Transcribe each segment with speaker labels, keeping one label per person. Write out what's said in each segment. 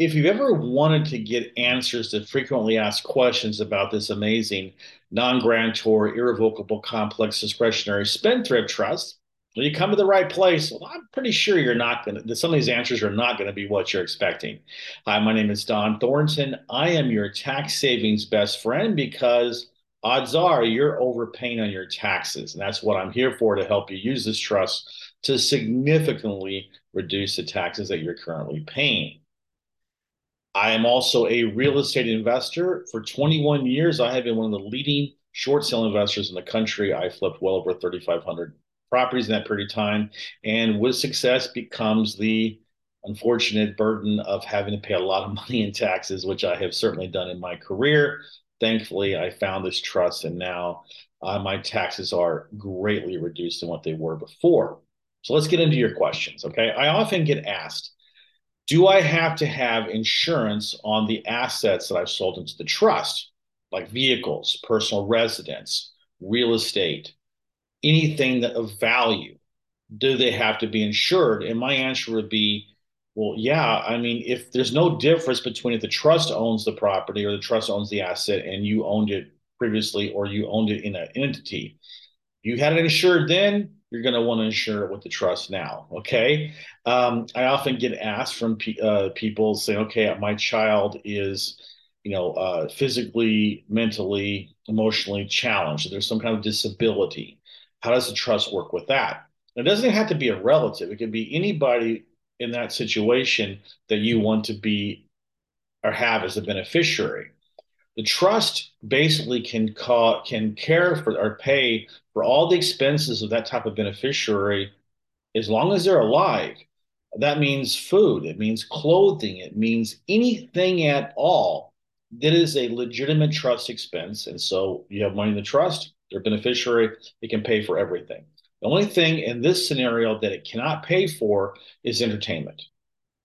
Speaker 1: if you've ever wanted to get answers to frequently asked questions about this amazing non-grantor, irrevocable, complex discretionary spendthrift trust, well, you come to the right place. Well, I'm pretty sure you're not going to, some of these answers are not going to be what you're expecting. Hi, my name is Don Thornton. I am your tax savings best friend because odds are you're overpaying on your taxes. And that's what I'm here for to help you use this trust to significantly reduce the taxes that you're currently paying. I am also a real estate investor. For 21 years, I have been one of the leading short sale investors in the country. I flipped well over 3,500 properties in that period of time. And with success becomes the unfortunate burden of having to pay a lot of money in taxes, which I have certainly done in my career. Thankfully, I found this trust, and now uh, my taxes are greatly reduced than what they were before. So let's get into your questions. Okay. I often get asked, do I have to have insurance on the assets that I've sold into the trust, like vehicles, personal residence, real estate, anything that of value? Do they have to be insured? And my answer would be, well, yeah. I mean, if there's no difference between if the trust owns the property or the trust owns the asset and you owned it previously or you owned it in an entity, you had it insured then, you're going to want to insure it with the trust now. Okay. Um, I often get asked from uh, people saying, okay, my child is, you know, uh, physically, mentally, emotionally challenged. There's some kind of disability. How does the trust work with that? It doesn't have to be a relative. It could be anybody in that situation that you want to be or have as a beneficiary. The trust basically can call, can care for or pay for all the expenses of that type of beneficiary as long as they're alive. That means food, it means clothing, it means anything at all that is a legitimate trust expense. And so you have money in the trust, they're beneficiary, it can pay for everything. The only thing in this scenario that it cannot pay for is entertainment.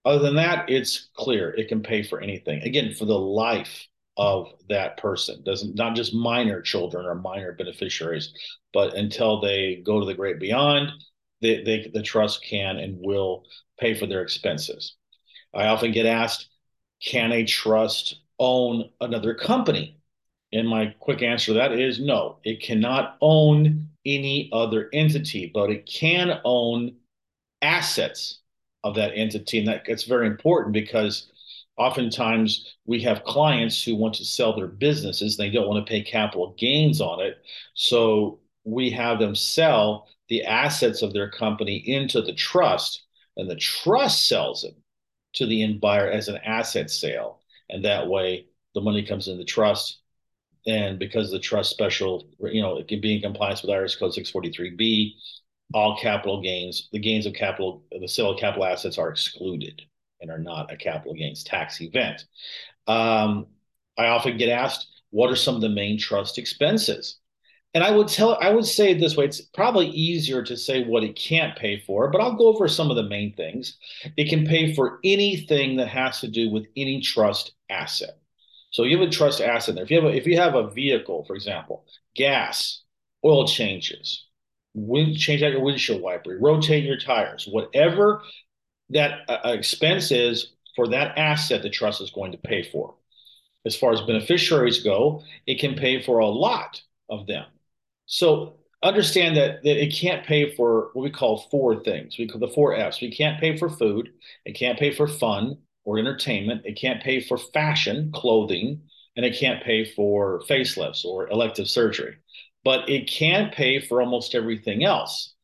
Speaker 1: Other than that, it's clear it can pay for anything. Again, for the life of that person. Doesn't not just minor children or minor beneficiaries but until they go to the great beyond they, they the trust can and will pay for their expenses. I often get asked can a trust own another company? And my quick answer to that is no it cannot own any other entity but it can own assets of that entity. And that gets very important because oftentimes we have clients who want to sell their businesses. They don't want to pay capital gains on it. So we have them sell the assets of their company into the trust and the trust sells it to the end buyer as an asset sale. And that way the money comes in the trust. And because the trust special you know it can be in compliance with irs code 643b all capital gains the gains of capital the sale of capital assets are excluded and are not a capital gains tax event. Um, I often get asked, what are some of the main trust expenses? And I would tell, I would say it this way: it's probably easier to say what it can't pay for, but I'll go over some of the main things. It can pay for anything that has to do with any trust asset. So you have a trust asset there. If you have a, if you have a vehicle, for example, gas, oil changes, wind, change out your windshield wiper, rotate your tires, whatever that uh, uh, expense is for that asset the trust is going to pay for. As far as beneficiaries go, it can pay for a lot of them. So understand that, that it can't pay for what we call four things. We call the four F's. We can't pay for food. It can't pay for fun or entertainment. It can't pay for fashion, clothing, and it can't pay for facelifts or elective surgery. But it can pay for almost everything else.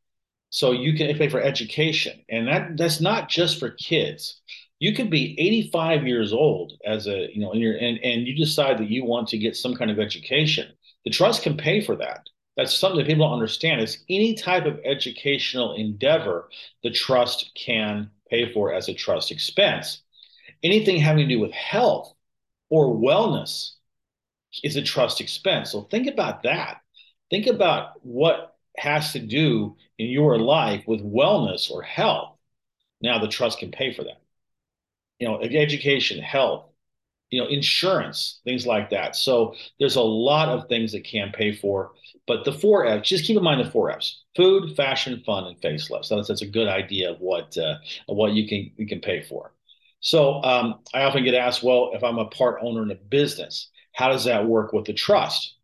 Speaker 1: So you can pay for education, and that that's not just for kids. You could be 85 years old as a you know, and you're and, and you decide that you want to get some kind of education. The trust can pay for that. That's something that people don't understand. Is any type of educational endeavor the trust can pay for as a trust expense. Anything having to do with health or wellness is a trust expense. So think about that. Think about what has to do in your life with wellness or health, now the trust can pay for that. You know, education, health, you know, insurance, things like that. So there's a lot of things that can pay for, but the four F's, just keep in mind the four F's: food, fashion, fun, and facelifts. So that's, that's a good idea of what uh, of what you can you can pay for. So um, I often get asked, well, if I'm a part owner in a business, how does that work with the trust?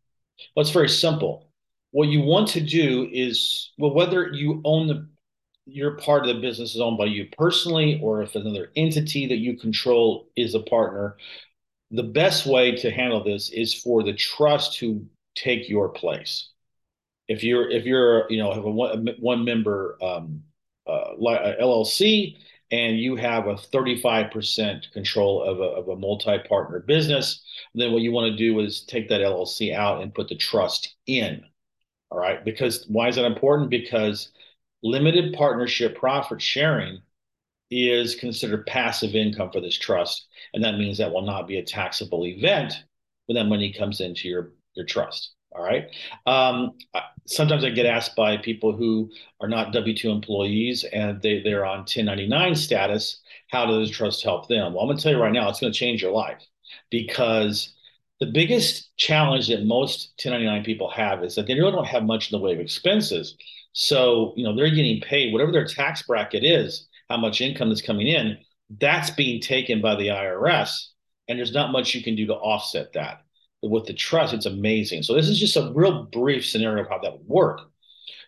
Speaker 1: Well, it's very simple. What you want to do is, well, whether you own the your part of the business is owned by you personally, or if another entity that you control is a partner, the best way to handle this is for the trust to take your place. If you're if you're you know have a one, one member um, uh, LLC and you have a 35% control of a, of a multi-partner business, then what you want to do is take that LLC out and put the trust in. All right. Because why is that important? Because limited partnership profit sharing is considered passive income for this trust. And that means that will not be a taxable event when that money comes into your, your trust. All right. Um, sometimes I get asked by people who are not W 2 employees and they, they're on 1099 status, how does trust help them? Well, I'm going to tell you right now, it's going to change your life because the biggest challenge that most 1099 people have is that they really don't have much in the way of expenses. So, you know, they're getting paid, whatever their tax bracket is, how much income is coming in, that's being taken by the IRS. And there's not much you can do to offset that. But with the trust, it's amazing. So this is just a real brief scenario of how that would work.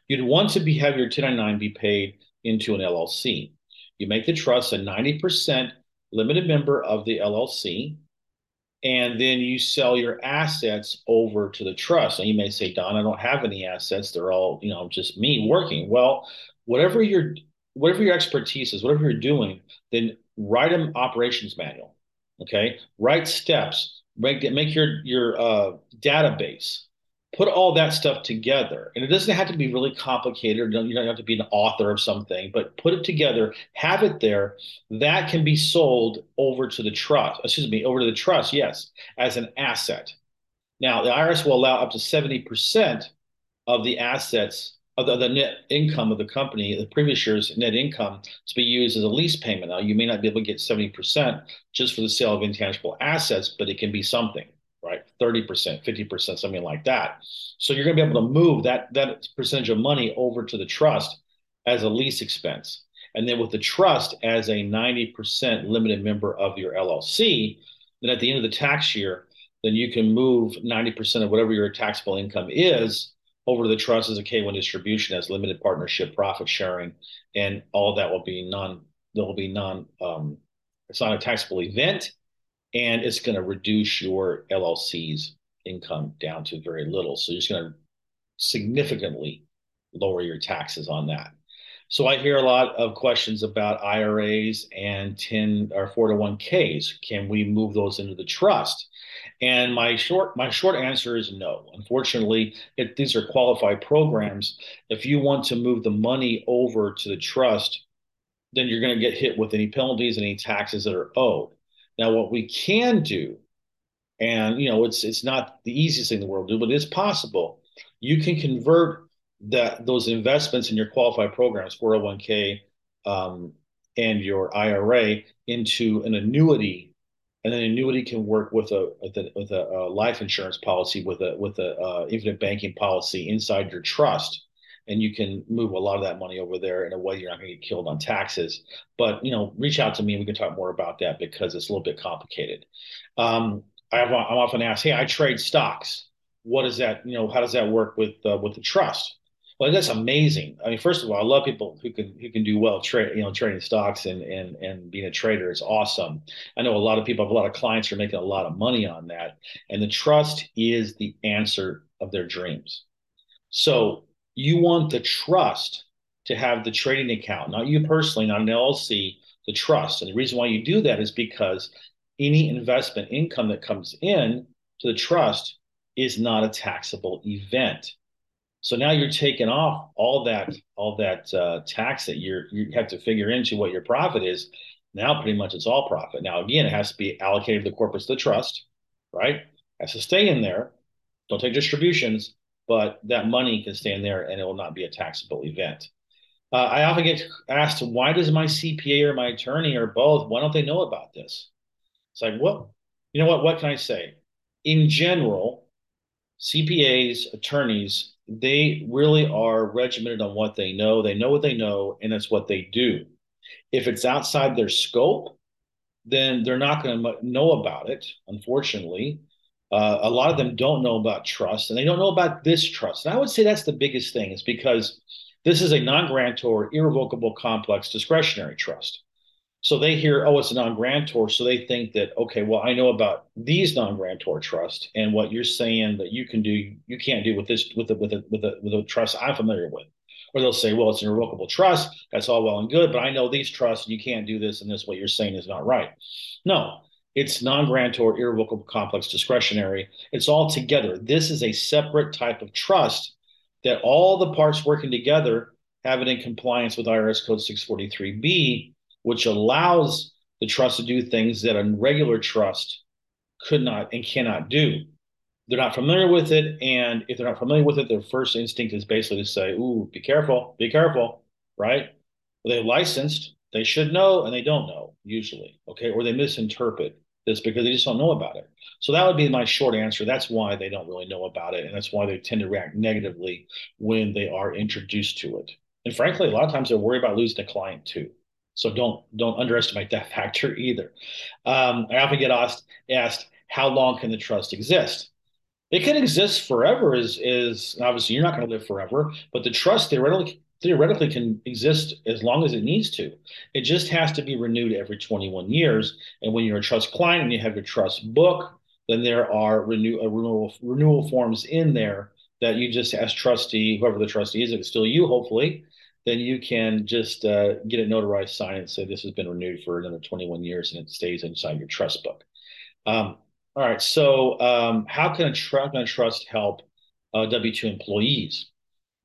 Speaker 1: You'd want to be have your 1099 be paid into an LLC. You make the trust a 90% limited member of the LLC and then you sell your assets over to the trust. And you may say, Don, I don't have any assets. They're all, you know, just me working. Well, whatever your whatever your expertise is, whatever you're doing, then write an operations manual. Okay, write steps. Make make your your uh, database put all that stuff together. And it doesn't have to be really complicated. You don't have to be an author of something, but put it together, have it there. That can be sold over to the trust, excuse me, over to the trust, yes, as an asset. Now, the IRS will allow up to 70% of the assets of the, the, net income of the company, the previous year's net income, to be used as a lease payment. Now, you may not be able to get 70% just for the sale of intangible assets, but it can be something? 30%, 50%, something like that. So you're going to be able to move that, that percentage of money over to the trust as a lease expense. And then with the trust as a 90% limited member of your LLC, then at the end of the tax year, then you can move 90% of whatever your taxable income is over to the trust as a K1 distribution as limited partnership profit sharing. And all that will be non, there will be non, um, it's not a taxable event and it's going to reduce your LLC's income down to very little. So you're just going to significantly lower your taxes on that. So I hear a lot of questions about IRAs and 10 or 401ks. Can we move those into the trust? And my short my short answer is no. Unfortunately, it, these are qualified programs. If you want to move the money over to the trust, then you're going to get hit with any penalties, any taxes that are owed. Now, what we can do, and you know, it's it's not the easiest thing in the world to do, but it's possible. You can convert that those investments in your qualified programs, 401k, um, and your IRA into an annuity, and an annuity can work with a with a, with a, life insurance policy, with a with a uh, infinite banking policy inside your trust and you can move a lot of that money over there in a way you're not going to get killed on taxes. But you know, reach out to me and we can talk more about that because it's a little bit complicated. Um, I I'm often asked, "Hey, I trade stocks. What is that? You know, how does that work with uh, with the trust?" Well, that's amazing. I mean, first of all, I love people who can who can do well trade, you know, trading stocks and and and being a trader is awesome. I know a lot of people, have a lot of clients who are making a lot of money on that, and the trust is the answer of their dreams. So you want the trust to have the trading account, not you personally, not an LLC, the trust. And the reason why you do that is because any investment income that comes in to the trust is not a taxable event. So now you're taking off all that all that uh, tax that you're you have to figure into what your profit is. Now pretty much it's all profit. Now again, it has to be allocated to the corpus the trust, right? It has to stay in there. Don't take distributions, but that money can stay in there and it will not be a taxable event. Uh, I often get asked, why does my CPA or my attorney or both, why don't they know about this? It's like, well, you know what? What can I say? In general, CPAs, attorneys, they really are regimented on what they know. They know what they know, and it's what they do. If it's outside their scope, then they're not going to know about it, unfortunately. Uh, a lot of them don't know about trust and they don't know about this trust. And I would say that's the biggest thing is because this is a non-grantor, irrevocable, complex discretionary trust. So they hear, oh, it's a non-grantor. So they think that, okay, well, I know about these non-grantor trusts and what you're saying that you can do, you can't do with this, with the, with the, with a with the trust I'm familiar with. Or they'll say, well, it's an irrevocable trust. That's all well and good, but I know these trusts, and you can't do this, and this what you're saying is not right. No, it's non-grantor, irrevocable, complex, discretionary. It's all together. This is a separate type of trust that all the parts working together have it in compliance with IRS Code 643B, which allows the trust to do things that a regular trust could not and cannot do they're not familiar with it. And if they're not familiar with it, their first instinct is basically to say, Ooh, be careful, be careful, right? Well, they're licensed, they should know, and they don't know usually, okay? Or they misinterpret this because they just don't know about it. So that would be my short answer. That's why they don't really know about it. And that's why they tend to react negatively when they are introduced to it. And frankly, a lot of times they're worried about losing a client too. So don't don't underestimate that factor either. Um, I often get asked asked how long can the trust exist? It can exist forever. Is is obviously you're not going to live forever, but the trust theoretically theoretically can exist as long as it needs to. It just has to be renewed every 21 years. And when you're a trust client and you have your trust book, then there are renew, uh, renewal renewal forms in there that you just as trustee, whoever the trustee is, if it's still you, hopefully, then you can just uh, get it notarized, sign it, say this has been renewed for another 21 years, and it stays inside your trust book. Um, all right. So, um, how can a, tr- a trust help uh, W 2 employees?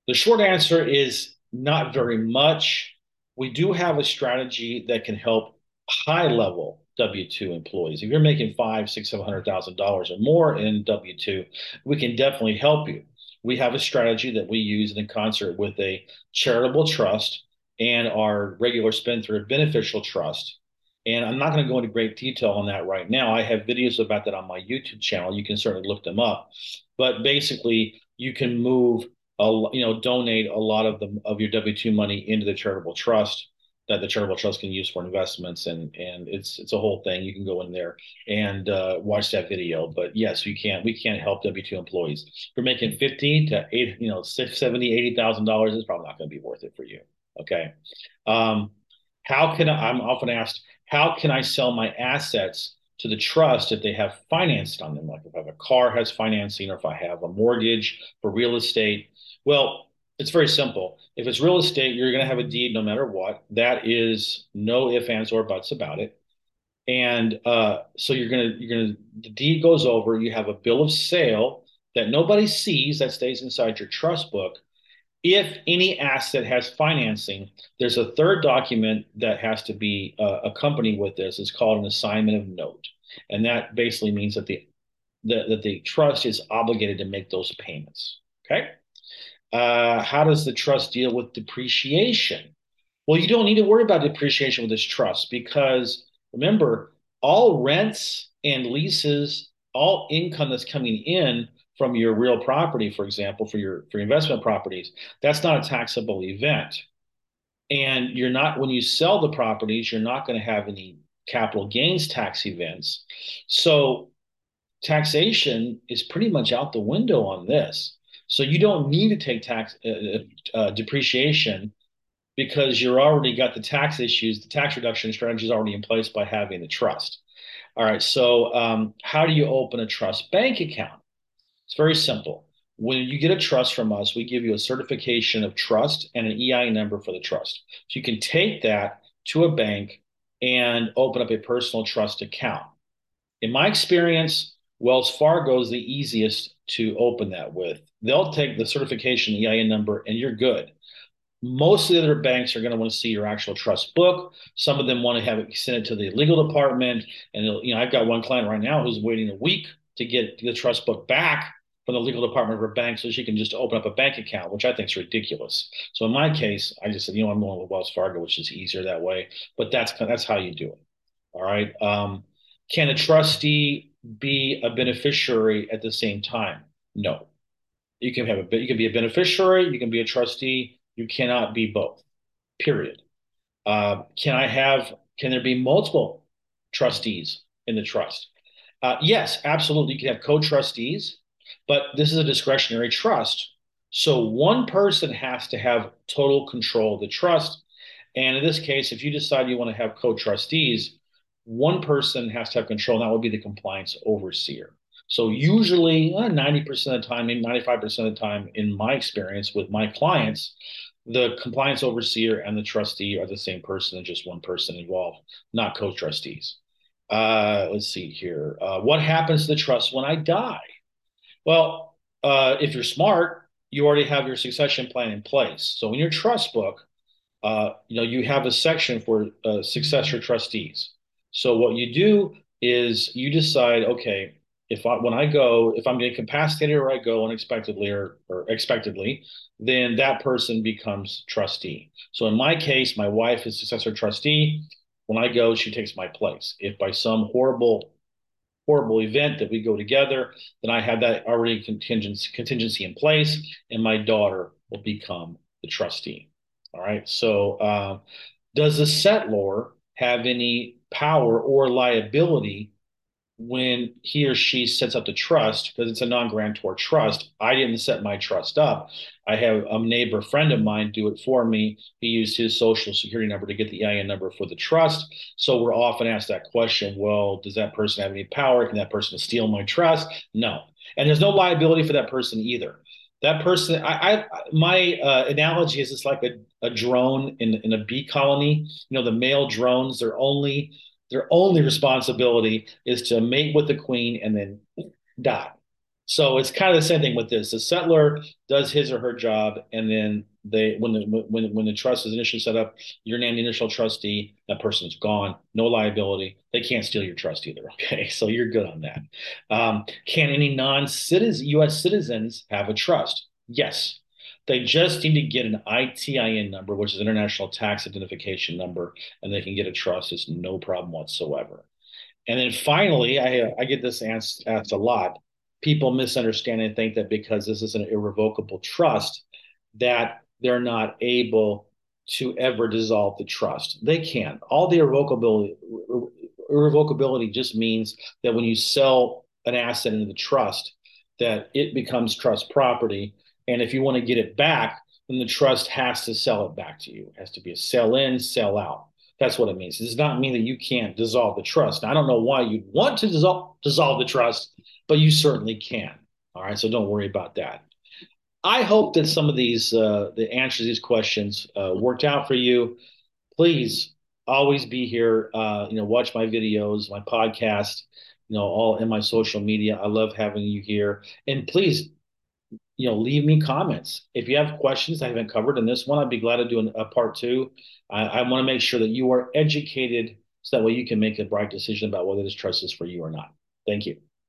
Speaker 1: The short answer is not very much. We do have a strategy that can help high level W 2 employees. If you're making five, six, seven hundred thousand dollars or more in W 2, we can definitely help you. We have a strategy that we use in concert with a charitable trust and our regular spendthrift beneficial trust and I'm not going to go into great detail on that right now. I have videos about that on my YouTube channel. You can certainly look them up. But basically, you can move, a, you know, donate a lot of the of your W two money into the charitable trust that the charitable trust can use for investments, and and it's it's a whole thing. You can go in there and uh, watch that video. But yes, you can't. We can't help W two employees. If you're making fifty to eight, you know, seventy, eighty thousand dollars, it's probably not going to be worth it for you. Okay. Um, how can I, I'm often asked how can I sell my assets to the trust if they have financed on them? Like if I have a car has financing or if I have a mortgage for real estate. Well, it's very simple. If it's real estate, you're going to have a deed no matter what. That is no ifs, ands, or buts about it. And uh, so you're going to, you're going to, the deed goes over, you have a bill of sale that nobody sees that stays inside your trust book if any asset has financing, there's a third document that has to be uh, accompanied with this. It's called an assignment of note, and that basically means that the, the that the trust is obligated to make those payments. Okay. Uh, how does the trust deal with depreciation? Well, you don't need to worry about depreciation with this trust because remember, all rents and leases, all income that's coming in from your real property, for example, for your for investment properties, that's not a taxable event. And you're not when you sell the properties, you're not going to have any capital gains tax events. So taxation is pretty much out the window on this. So you don't need to take tax uh, uh, uh depreciation because you're already got the tax issues. The tax reduction strategy is already in place by having the trust. All right. So um, how do you open a trust bank account? It's very simple. When you get a trust from us, we give you a certification of trust and an EIN number for the trust. So you can take that to a bank and open up a personal trust account. In my experience, Wells Fargo is the easiest to open that with. They'll take the certification EIN number and you're good. Most of the other banks are going to want to see your actual trust book. Some of them want to have it sent to the legal department. And you know, I've got one client right now who's waiting a week to get the trust book back from the legal department of her bank so she can just open up a bank account, which I think is ridiculous. So in my case, I just said, you know, I'm going with Wells Fargo, which is easier that way. But that's that's how you do it. All right. Um, can a trustee be a beneficiary at the same time? No. You can have a you can be a beneficiary, you can be a trustee. You cannot be both. Period. Uh, can I have? Can there be multiple trustees in the trust. Uh, yes, absolutely. You can have co-trustees, but this is a discretionary trust. So one person has to have total control of the trust. And in this case, if you decide you want to have co-trustees, one person has to have control, and that would be the compliance overseer. So usually, uh, 90% of the time, maybe 95% of the time, in my experience with my clients, the compliance overseer and the trustee are the same person and just one person involved, not co-trustees. Uh, let's see here. Uh, what happens to the trust when I die? Well, uh, if you're smart, you already have your succession plan in place. So in your trust book, uh, you know you have a section for uh, successor trustees. So what you do is you decide, okay, if I when I go, if I'm incapacitated or I go unexpectedly or, or expectedly, then that person becomes trustee. So in my case, my wife is successor trustee. When I go, she takes my place. If by some horrible horrible event that we go together, then I have that already contingency contingency in place, and my daughter will become the trustee. All right. So, uh, does the settlor have any power or liability when he or she sets up the trust, because it's a non-grantor trust, I didn't set my trust up. I have a neighbor friend of mine do it for me. He used his social security number to get the EIN number for the trust. So we're often asked that question, well, does that person have any power? Can that person steal my trust? No. And there's no liability for that person either. That person, I, I my uh, analogy is it's like a, a drone in, in a bee colony. You know, the male drones, they're only their only responsibility is to mate with the queen and then die. So it's kind of the same thing with this. The settlor does his or her job, and then they when the when when the trust is initially set up, you're named initial trustee. That person's gone, no liability. They can't steal your trust either. Okay, so you're good on that. Um, can any non-citizen U.S. citizens have a trust? Yes. They just need to get an ITIN number, which is International Tax Identification Number, and they can get a trust. It's no problem whatsoever. And then finally, I, I get this asked, asked a lot. People misunderstand and think that because this is an irrevocable trust, that they're not able to ever dissolve the trust. They can't. All the irrevocability, irrevocability just means that when you sell an asset into the trust, that it becomes trust property and if you want to get it back, then the trust has to sell it back to you. It has to be a sell in, sell out. That's what it means. It does not mean that you can't dissolve the trust. Now, I don't know why you'd want to dissolve, dissolve the trust, but you certainly can. All right. So don't worry about that. I hope that some of these, uh, the answers to these questions uh, worked out for you. Please always be here. Uh, you know, watch my videos, my podcast, you know, all in my social media. I love having you here. And please you know, leave me comments. If you have questions I haven't covered in this one, I'd be glad to do an, a part two. I, I want to make sure that you are educated so that way you can make a bright decision about whether this trust is for you or not. Thank you.